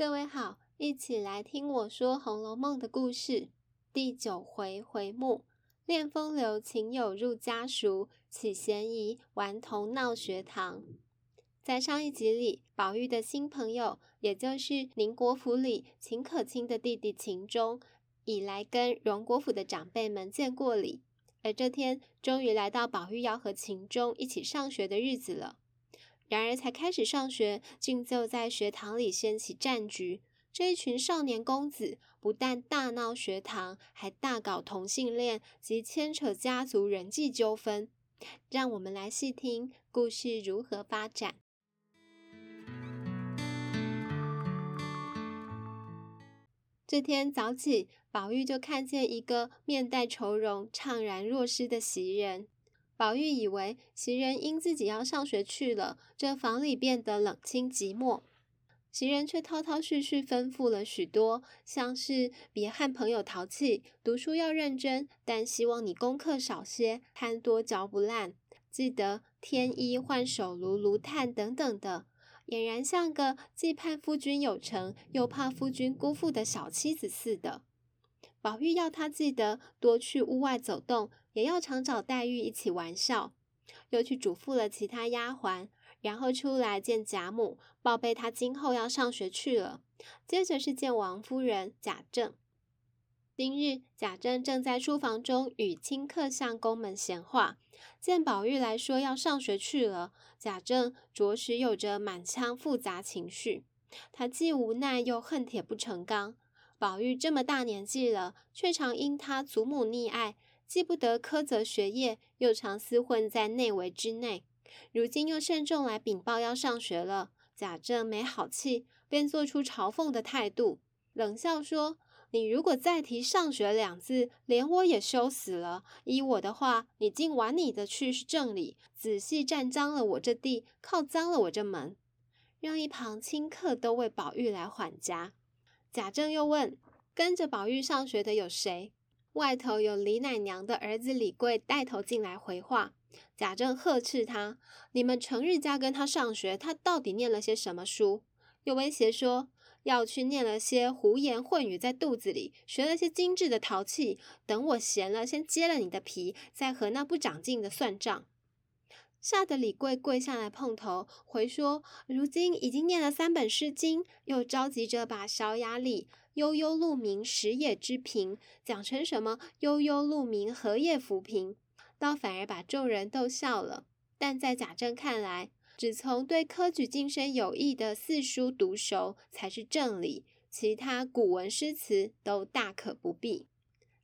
各位好，一起来听我说《红楼梦》的故事。第九回回目：恋风流情友入家塾，起嫌疑顽童闹学堂。在上一集里，宝玉的新朋友，也就是宁国府里秦可卿的弟弟秦钟，已来跟荣国府的长辈们见过礼，而这天终于来到宝玉要和秦钟一起上学的日子了。然而，才开始上学，竟就在学堂里掀起战局。这一群少年公子不但大闹学堂，还大搞同性恋及牵扯家族人际纠纷。让我们来细听故事如何发展。这天早起，宝玉就看见一个面带愁容、怅然若失的袭人。宝玉以为袭人因自己要上学去了，这房里变得冷清寂寞。袭人却滔滔絮絮吩咐了许多，像是别和朋友淘气，读书要认真，但希望你功课少些，贪多嚼不烂，记得添衣换手炉、炉炭等等的，俨然像个既盼夫君有成，又怕夫君辜负的小妻子似的。宝玉要他记得多去屋外走动，也要常找黛玉一起玩笑，又去嘱咐了其他丫鬟，然后出来见贾母，报备他今后要上学去了。接着是见王夫人贾政。今日贾政正在书房中与亲客相公们闲话，见宝玉来说要上学去了，贾政着实有着满腔复杂情绪，他既无奈又恨铁不成钢。宝玉这么大年纪了，却常因他祖母溺爱，既不得苛责学业，又常厮混在内围之内。如今又慎重来禀报要上学了，贾政没好气，便做出嘲讽的态度，冷笑说：“你如果再提上学两字，连我也羞死了。依我的话，你尽玩你的去是正理，仔细占脏了我这地，靠脏了我这门。”让一旁亲客都为宝玉来缓颊。贾政又问：“跟着宝玉上学的有谁？”外头有李奶娘的儿子李贵带头进来回话。贾政呵斥他：“你们成日家跟他上学，他到底念了些什么书？”又威胁说：“要去念了些胡言混语在肚子里，学了些精致的淘气，等我闲了，先揭了你的皮，再和那不长进的算账。”吓得李贵跪下来碰头，回说：“如今已经念了三本诗经，又着急着把《小雅》里‘悠悠鹿鸣，食野之苹’讲成什么‘悠悠鹿鸣，荷叶浮萍’，倒反而把众人逗笑了。但在贾政看来，只从对科举晋升有益的四书读熟才是正理，其他古文诗词都大可不必。”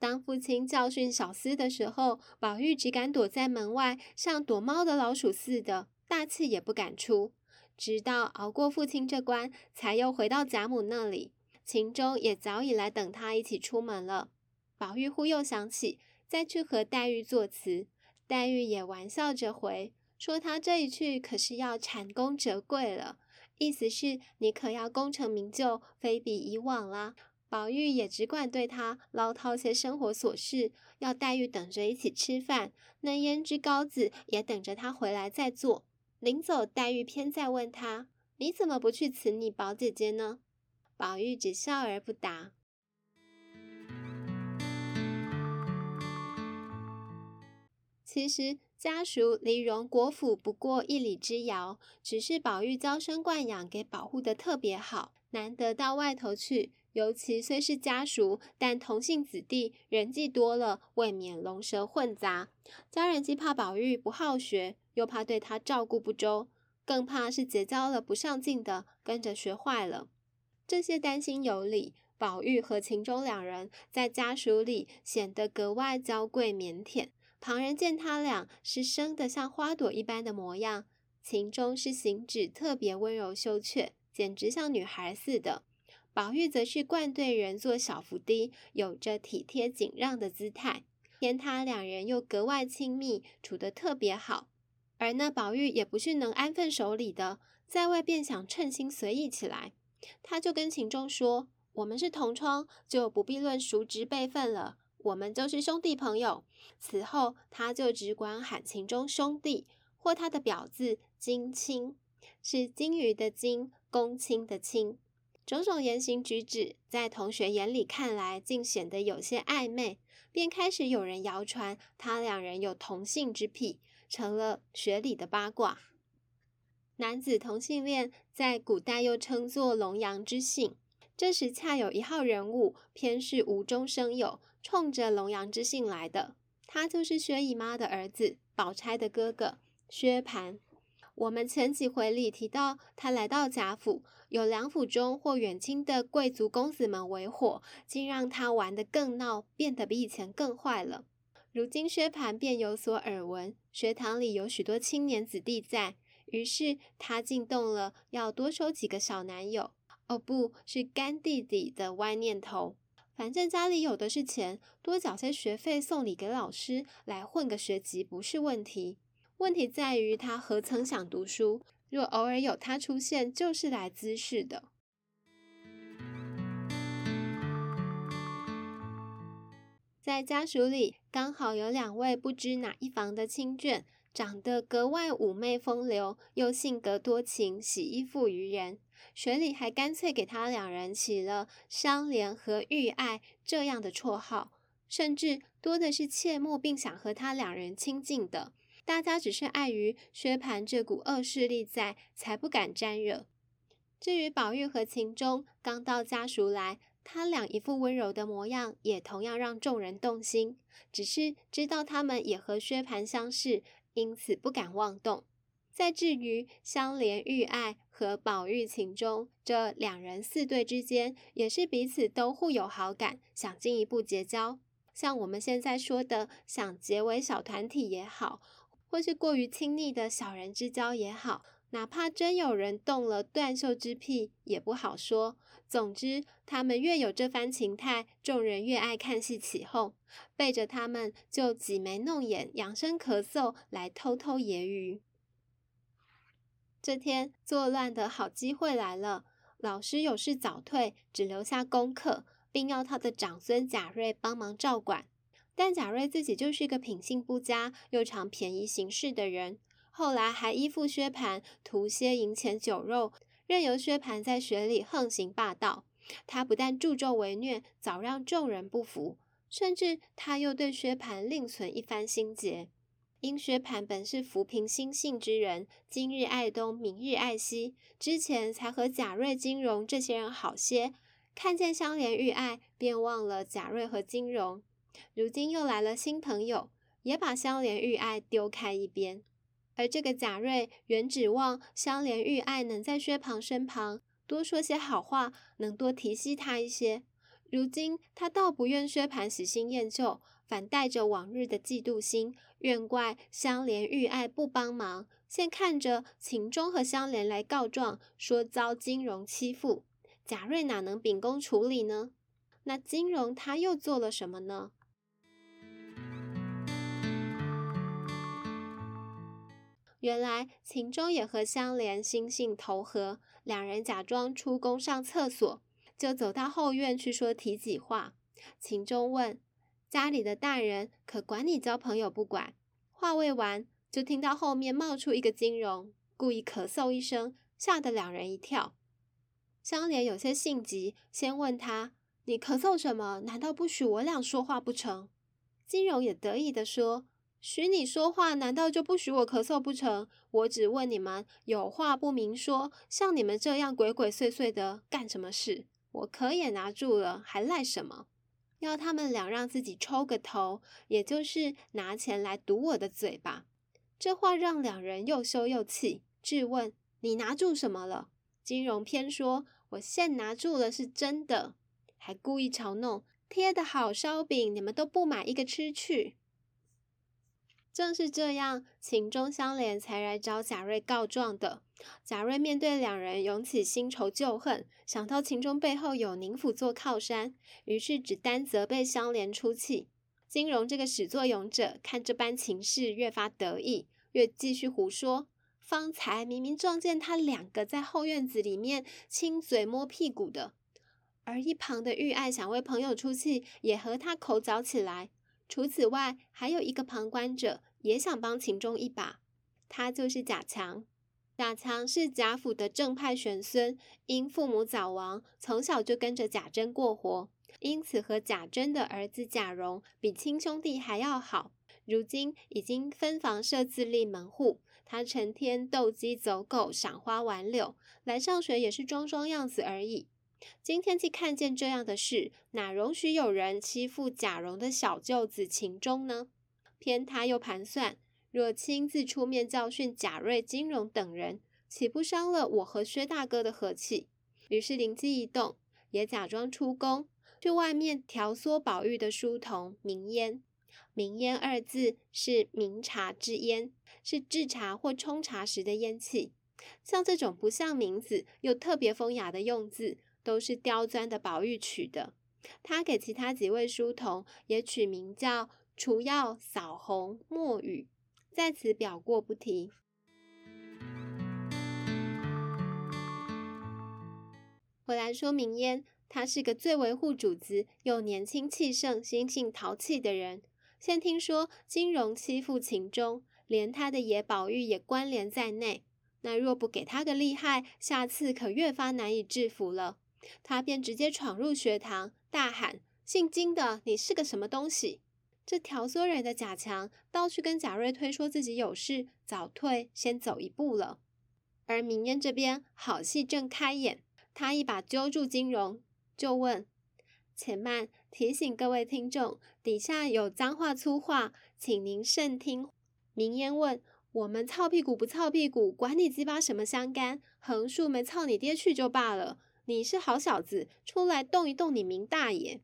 当父亲教训小厮的时候，宝玉只敢躲在门外，像躲猫的老鼠似的，大气也不敢出。直到熬过父亲这关，才又回到贾母那里。秦钟也早已来等他一起出门了。宝玉忽又想起再去和黛玉作词，黛玉也玩笑着回说：“他这一去可是要蟾宫折桂了，意思是你可要功成名就，非比以往啦。”宝玉也只管对他唠叨些生活琐事，要黛玉等着一起吃饭。那胭脂膏子也等着他回来再做。临走，黛玉偏再问他：“你怎么不去辞你宝姐姐呢？”宝玉只笑而不答。其实家属离荣国府不过一里之遥，只是宝玉娇生惯养，给保护的特别好，难得到外头去。尤其虽是家属，但同姓子弟人既多了，未免龙蛇混杂。家人既怕宝玉不好学，又怕对他照顾不周，更怕是结交了不上进的，跟着学坏了。这些担心有理，宝玉和秦钟两人在家塾里显得格外娇贵腼腆。旁人见他俩是生得像花朵一般的模样，秦钟是行止特别温柔羞怯，简直像女孩似的。宝玉则是惯对人做小伏低，有着体贴谨让的姿态，偏他两人又格外亲密，处得特别好。而那宝玉也不是能安分守礼的，在外便想称心随意起来。他就跟秦钟说：“我们是同窗，就不必论叔侄辈分了，我们就是兄弟朋友。”此后他就只管喊秦钟兄弟，或他的表字金青，是金鱼的金，公卿的卿。种种言行举止，在同学眼里看来，竟显得有些暧昧，便开始有人谣传他两人有同性之癖，成了学里的八卦。男子同性恋在古代又称作龙阳之性。这时恰有一号人物，偏是无中生有，冲着龙阳之性来的。他就是薛姨妈的儿子，宝钗的哥哥薛蟠。我们前几回里提到，他来到贾府，有两府中或远亲的贵族公子们为伙，竟让他玩得更闹，变得比以前更坏了。如今薛蟠便有所耳闻，学堂里有许多青年子弟在，于是他竟动了要多收几个小男友。哦，不是干弟弟的歪念头。反正家里有的是钱，多缴些学费送礼给老师，来混个学籍不是问题。问题在于他何曾想读书？若偶尔有他出现，就是来滋事的。在家属里，刚好有两位不知哪一房的亲眷，长得格外妩媚风流，又性格多情，喜依附于人。水里还干脆给他两人起了相怜和玉爱这样的绰号，甚至多的是切慕并想和他两人亲近的。大家只是碍于薛蟠这股恶势力在，才不敢沾惹。至于宝玉和秦钟刚到家塾来，他俩一副温柔的模样，也同样让众人动心。只是知道他们也和薛蟠相似，因此不敢妄动。再至于香莲玉爱和宝玉秦钟这两人四对之间，也是彼此都互有好感，想进一步结交。像我们现在说的，想结为小团体也好，或是过于亲昵的小人之交也好，哪怕真有人动了断袖之癖，也不好说。总之，他们越有这番情态，众人越爱看戏起哄，背着他们就挤眉弄眼、扬声咳嗽，来偷偷揶揄。这天作乱的好机会来了，老师有事早退，只留下功课，并要他的长孙贾瑞帮忙照管。但贾瑞自己就是一个品性不佳又常便宜行事的人，后来还依附薛蟠，图些银钱酒肉，任由薛蟠在学里横行霸道。他不但助纣为虐，早让众人不服，甚至他又对薛蟠另存一番心结。因薛蟠本是浮凭心性之人，今日爱东，明日爱西，之前才和贾瑞、金荣这些人好些，看见香莲遇爱，便忘了贾瑞和金荣。如今又来了新朋友，也把香莲玉爱丢开一边。而这个贾瑞原指望香莲玉爱能在薛蟠身旁多说些好话，能多提携他一些。如今他倒不愿薛蟠喜新厌旧。反带着往日的嫉妒心，怨怪香莲玉爱不帮忙。现看着秦钟和香莲来告状，说遭金荣欺负，贾瑞哪能秉公处理呢？那金荣他又做了什么呢？原来秦钟也和香莲心性投合，两人假装出宫上厕所，就走到后院去说体己话。秦钟问。家里的大人可管你交朋友不管？话未完，就听到后面冒出一个金荣，故意咳嗽一声，吓得两人一跳。香莲有些性急，先问他：“你咳嗽什么？难道不许我俩说话不成？”金荣也得意地说：“许你说话，难道就不许我咳嗽不成？我只问你们，有话不明说，像你们这样鬼鬼祟祟的干什么事？我可也拿住了，还赖什么？”要他们俩让自己抽个头，也就是拿钱来堵我的嘴巴。这话让两人又羞又气，质问：“你拿住什么了？”金融偏说：“我现拿住了，是真的。”还故意嘲弄：“贴的好烧饼，你们都不买一个吃去。”正是这样，秦钟香莲才来找贾瑞告状的。贾瑞面对两人涌起新仇旧恨，想到秦钟背后有宁府做靠山，于是只单责备香莲出气。金荣这个始作俑者看这般情势，越发得意，越继续胡说。方才明明撞见他两个在后院子里面亲嘴摸屁股的，而一旁的玉爱想为朋友出气，也和他口角起来。除此外，还有一个旁观者也想帮秦钟一把，他就是贾强。贾强是贾府的正派玄孙，因父母早亡，从小就跟着贾珍过活，因此和贾珍的儿子贾蓉比亲兄弟还要好。如今已经分房设自立门户，他成天斗鸡走狗，赏花玩柳，来上学也是装装样子而已。今天既看见这样的事，哪容许有人欺负贾蓉的小舅子秦钟呢？偏他又盘算。若亲自出面教训贾瑞、金荣等人，岂不伤了我和薛大哥的和气？于是灵机一动，也假装出宫，去外面调唆宝玉的书童明烟。明烟二字是明茶之烟，是制茶或冲茶时的烟气。像这种不像名字又特别风雅的用字，都是刁钻的宝玉取的。他给其他几位书童也取名叫除药、扫红、墨雨。在此表过不提。回来说明烟，他是个最维护主子又年轻气盛、心性淘气的人。现听说金荣欺负秦钟，连他的爷宝玉也关联在内。那若不给他个厉害，下次可越发难以制服了。他便直接闯入学堂，大喊：“姓金的，你是个什么东西？”这挑唆人的贾强倒去跟贾瑞推说自己有事早退，先走一步了。而明烟这边好戏正开演，他一把揪住金荣，就问：“且慢，提醒各位听众，底下有脏话粗话，请您慎听。”明烟问：“我们操屁股不操屁股，管你鸡巴什么相干？横竖没操你爹去就罢了。你是好小子，出来动一动你明大爷。”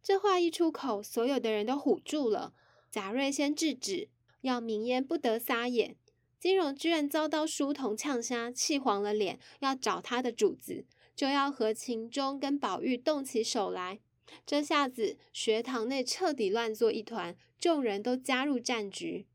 这话一出口，所有的人都唬住了。贾瑞先制止，要明烟不得撒野。金荣居然遭到书童呛杀，气黄了脸，要找他的主子，就要和秦钟跟宝玉动起手来。这下子学堂内彻底乱作一团，众人都加入战局。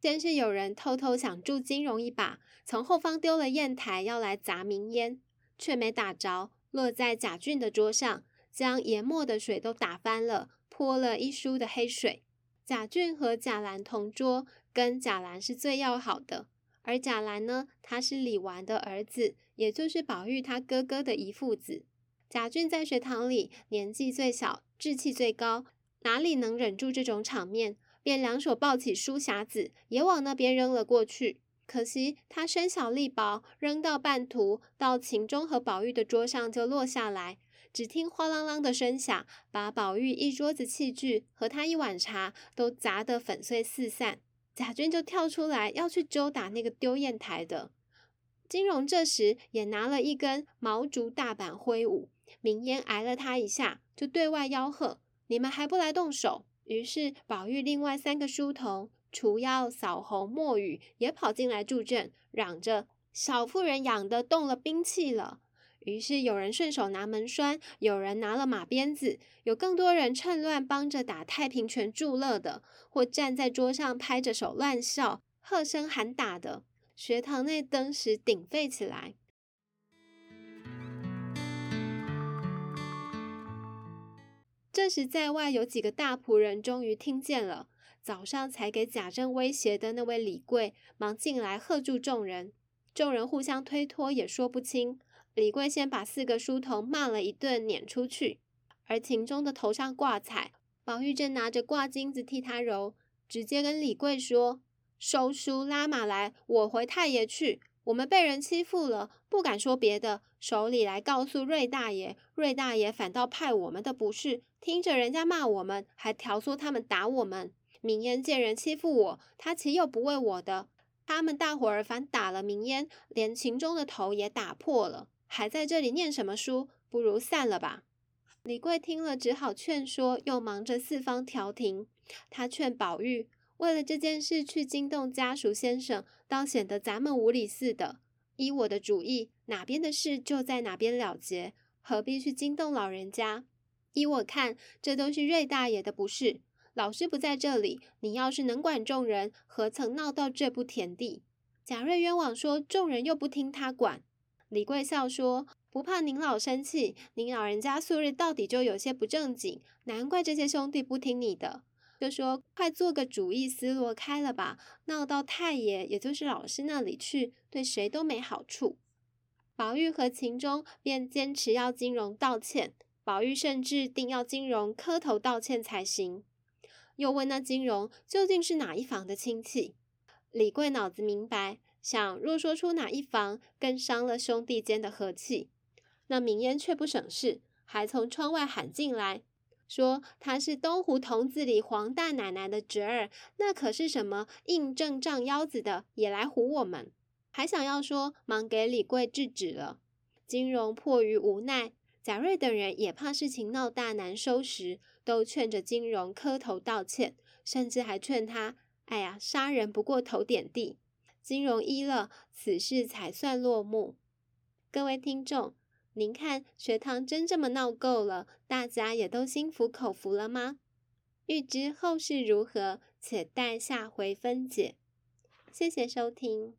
先是有人偷偷想助金荣一把，从后方丢了砚台要来砸明烟，却没打着，落在贾俊的桌上。将研墨的水都打翻了，泼了一书的黑水。贾俊和贾兰同桌，跟贾兰是最要好的。而贾兰呢，他是李纨的儿子，也就是宝玉他哥哥的遗腹子。贾俊在学堂里年纪最小，志气最高，哪里能忍住这种场面，便两手抱起书匣子，也往那边扔了过去。可惜他身小力薄，扔到半途，到秦钟和宝玉的桌上就落下来。只听哗啷啷的声响，把宝玉一桌子器具和他一碗茶都砸得粉碎四散。贾君就跳出来要去揪打那个丢砚台的。金荣这时也拿了一根毛竹大板挥舞，明烟挨了他一下，就对外吆喝：“你们还不来动手？”于是宝玉另外三个书童除妖、扫红、墨雨也跑进来助阵，嚷着：“小妇人养的动了兵器了。”于是有人顺手拿门栓，有人拿了马鞭子，有更多人趁乱帮着打太平拳助乐的，或站在桌上拍着手乱笑、喝声喊打的。学堂内登时鼎沸起来。这时在外有几个大仆人终于听见了，早上才给贾政威胁的那位李贵忙进来喝住众人，众人互相推脱，也说不清。李贵先把四个书童骂了一顿，撵出去。而秦钟的头上挂彩，宝玉正拿着挂金子替他揉，直接跟李贵说：“收书拉马来，我回太爷去。我们被人欺负了，不敢说别的，手里来告诉瑞大爷。瑞大爷反倒派我们的不是，听着人家骂我们，还挑唆他们打我们。明烟见人欺负我，他岂有不为我的？他们大伙儿反打了明烟，连秦钟的头也打破了。”还在这里念什么书？不如散了吧。李贵听了，只好劝说，又忙着四方调停。他劝宝玉，为了这件事去惊动家属先生，倒显得咱们无礼似的。依我的主意，哪边的事就在哪边了结，何必去惊动老人家？依我看，这都是瑞大爷的不是。老师不在这里，你要是能管众人，何曾闹到这步田地？贾瑞冤枉说，众人又不听他管。李贵笑说：“不怕您老生气，您老人家素日到底就有些不正经，难怪这些兄弟不听你的。就说：“快做个主意，思路开了吧，闹到太爷，也就是老师那里去，对谁都没好处。”宝玉和秦钟便坚持要金荣道歉，宝玉甚至定要金荣磕头道歉才行。又问那金荣究竟是哪一房的亲戚？李贵脑子明白，想若说出哪一房，更伤了兄弟间的和气。那明烟却不省事，还从窗外喊进来，说他是东湖童子里黄大奶奶的侄儿，那可是什么印证仗腰子的，也来唬我们。还想要说，忙给李贵制止了。金荣迫于无奈，贾瑞等人也怕事情闹大难收拾，都劝着金荣磕头道歉，甚至还劝他：“哎呀，杀人不过头点地。”金荣依了，此事才算落幕。各位听众，您看学堂真这么闹够了，大家也都心服口服了吗？欲知后事如何，且待下回分解。谢谢收听。